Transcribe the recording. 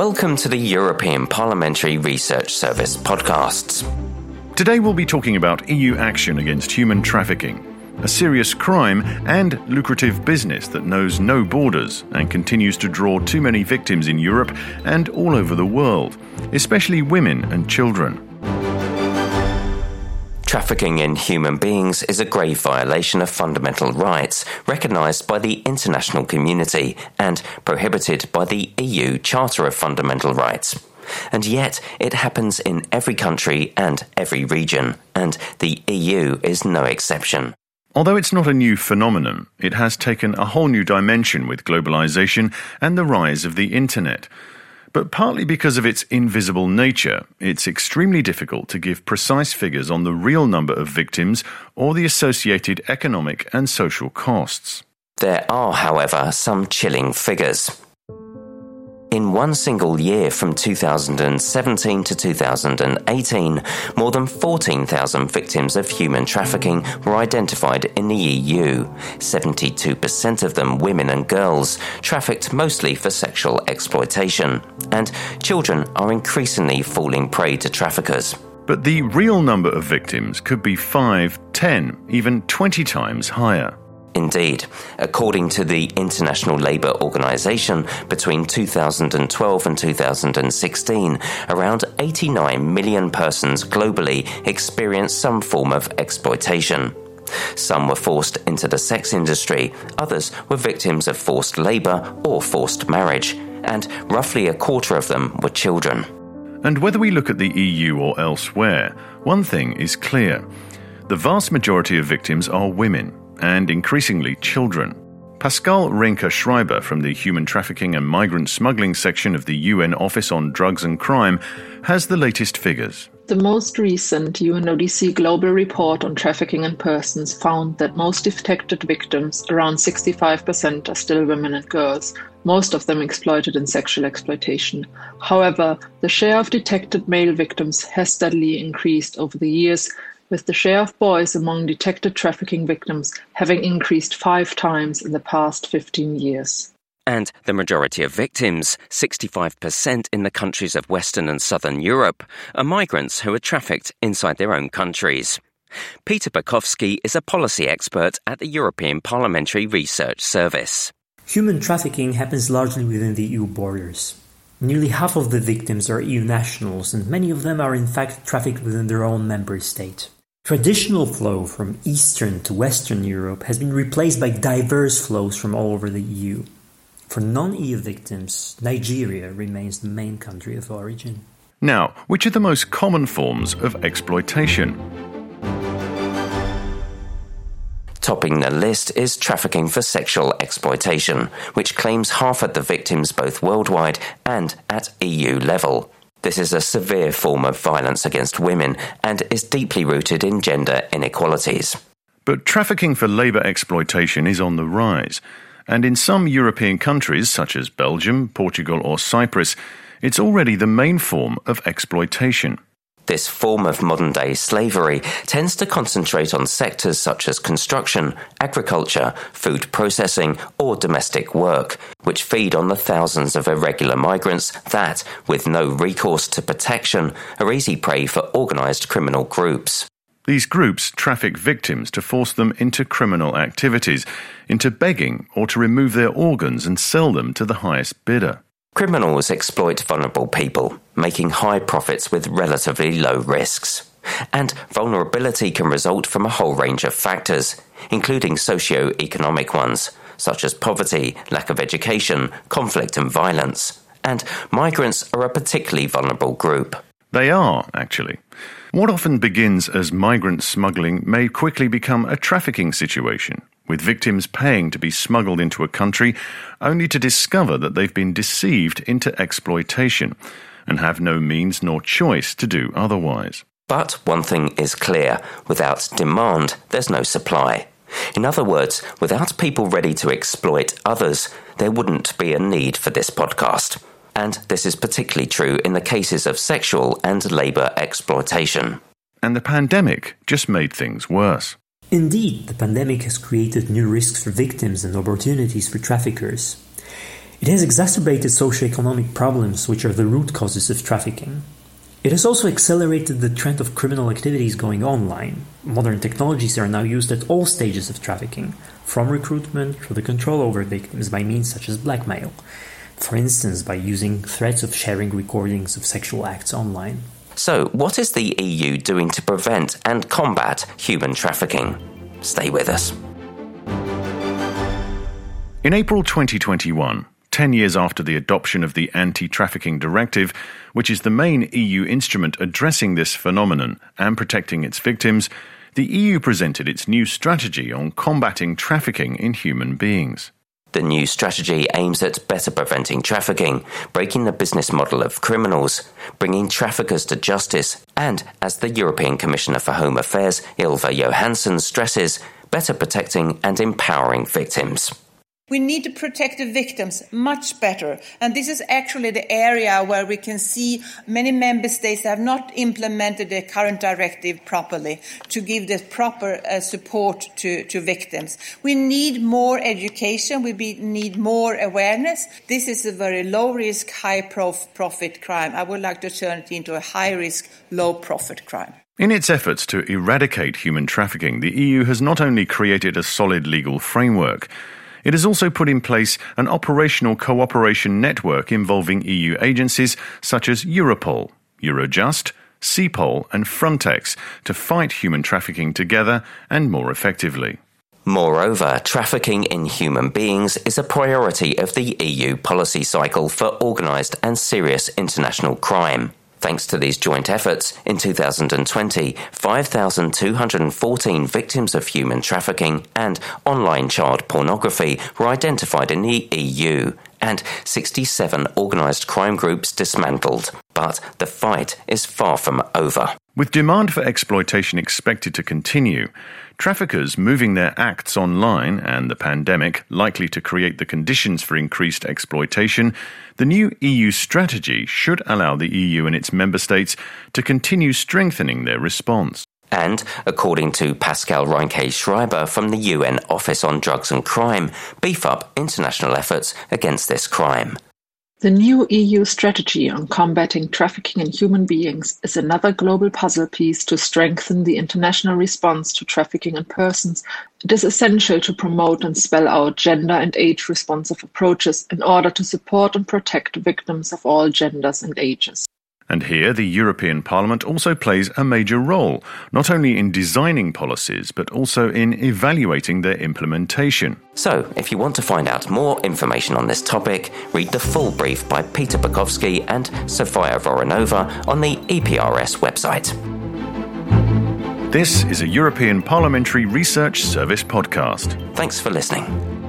Welcome to the European Parliamentary Research Service podcasts. Today we'll be talking about EU action against human trafficking, a serious crime and lucrative business that knows no borders and continues to draw too many victims in Europe and all over the world, especially women and children. Trafficking in human beings is a grave violation of fundamental rights recognised by the international community and prohibited by the EU Charter of Fundamental Rights. And yet, it happens in every country and every region, and the EU is no exception. Although it's not a new phenomenon, it has taken a whole new dimension with globalization and the rise of the internet. But partly because of its invisible nature, it's extremely difficult to give precise figures on the real number of victims or the associated economic and social costs. There are, however, some chilling figures. In one single year from 2017 to 2018, more than 14,000 victims of human trafficking were identified in the EU. 72% of them women and girls, trafficked mostly for sexual exploitation. And children are increasingly falling prey to traffickers. But the real number of victims could be 5, 10, even 20 times higher. Indeed, according to the International Labour Organization, between 2012 and 2016, around 89 million persons globally experienced some form of exploitation. Some were forced into the sex industry, others were victims of forced labour or forced marriage, and roughly a quarter of them were children. And whether we look at the EU or elsewhere, one thing is clear the vast majority of victims are women and increasingly children. Pascal Reinke Schreiber from the Human Trafficking and Migrant Smuggling section of the UN Office on Drugs and Crime has the latest figures. The most recent UNODC global report on trafficking in persons found that most detected victims, around 65%, are still women and girls, most of them exploited in sexual exploitation. However, the share of detected male victims has steadily increased over the years, with the share of boys among detected trafficking victims having increased five times in the past 15 years. And the majority of victims, 65% in the countries of Western and Southern Europe, are migrants who are trafficked inside their own countries. Peter Bukowski is a policy expert at the European Parliamentary Research Service. Human trafficking happens largely within the EU borders. Nearly half of the victims are EU nationals, and many of them are in fact trafficked within their own member state. Traditional flow from Eastern to Western Europe has been replaced by diverse flows from all over the EU. For non-EU victims, Nigeria remains the main country of origin. Now, which are the most common forms of exploitation? Topping the list is trafficking for sexual exploitation, which claims half of the victims both worldwide and at EU level. This is a severe form of violence against women and is deeply rooted in gender inequalities. But trafficking for labour exploitation is on the rise. And in some European countries, such as Belgium, Portugal, or Cyprus, it's already the main form of exploitation. This form of modern day slavery tends to concentrate on sectors such as construction, agriculture, food processing, or domestic work, which feed on the thousands of irregular migrants that, with no recourse to protection, are easy prey for organized criminal groups. These groups traffic victims to force them into criminal activities, into begging, or to remove their organs and sell them to the highest bidder. Criminals exploit vulnerable people, making high profits with relatively low risks. And vulnerability can result from a whole range of factors, including socio-economic ones, such as poverty, lack of education, conflict and violence. And migrants are a particularly vulnerable group. They are, actually. What often begins as migrant smuggling may quickly become a trafficking situation, with victims paying to be smuggled into a country only to discover that they've been deceived into exploitation and have no means nor choice to do otherwise. But one thing is clear without demand, there's no supply. In other words, without people ready to exploit others, there wouldn't be a need for this podcast. And this is particularly true in the cases of sexual and labour exploitation. And the pandemic just made things worse. Indeed, the pandemic has created new risks for victims and opportunities for traffickers. It has exacerbated socio-economic problems which are the root causes of trafficking. It has also accelerated the trend of criminal activities going online. Modern technologies are now used at all stages of trafficking, from recruitment to the control over victims by means such as blackmail, for instance by using threats of sharing recordings of sexual acts online. So, what is the EU doing to prevent and combat human trafficking? Stay with us. In April 2021, 10 years after the adoption of the Anti Trafficking Directive, which is the main EU instrument addressing this phenomenon and protecting its victims, the EU presented its new strategy on combating trafficking in human beings. The new strategy aims at better preventing trafficking, breaking the business model of criminals, bringing traffickers to justice, and, as the European Commissioner for Home Affairs, Ylva Johansson, stresses, better protecting and empowering victims. We need to protect the victims much better. And this is actually the area where we can see many member states have not implemented the current directive properly to give the proper uh, support to, to victims. We need more education. We be, need more awareness. This is a very low risk, high prof- profit crime. I would like to turn it into a high risk, low profit crime. In its efforts to eradicate human trafficking, the EU has not only created a solid legal framework, it has also put in place an operational cooperation network involving EU agencies such as Europol, Eurojust, CEPOL, and Frontex to fight human trafficking together and more effectively. Moreover, trafficking in human beings is a priority of the EU policy cycle for organised and serious international crime. Thanks to these joint efforts, in 2020, 5,214 victims of human trafficking and online child pornography were identified in the EU, and 67 organised crime groups dismantled. But the fight is far from over. With demand for exploitation expected to continue, traffickers moving their acts online and the pandemic likely to create the conditions for increased exploitation, the new EU strategy should allow the EU and its member states to continue strengthening their response. And, according to Pascal Reinke Schreiber from the UN Office on Drugs and Crime, beef up international efforts against this crime. The new EU strategy on combating trafficking in human beings is another global puzzle piece to strengthen the international response to trafficking in persons. It is essential to promote and spell out gender and age responsive approaches in order to support and protect victims of all genders and ages. And here, the European Parliament also plays a major role, not only in designing policies, but also in evaluating their implementation. So, if you want to find out more information on this topic, read the full brief by Peter Bukowski and Sofia Voronova on the EPRS website. This is a European Parliamentary Research Service podcast. Thanks for listening.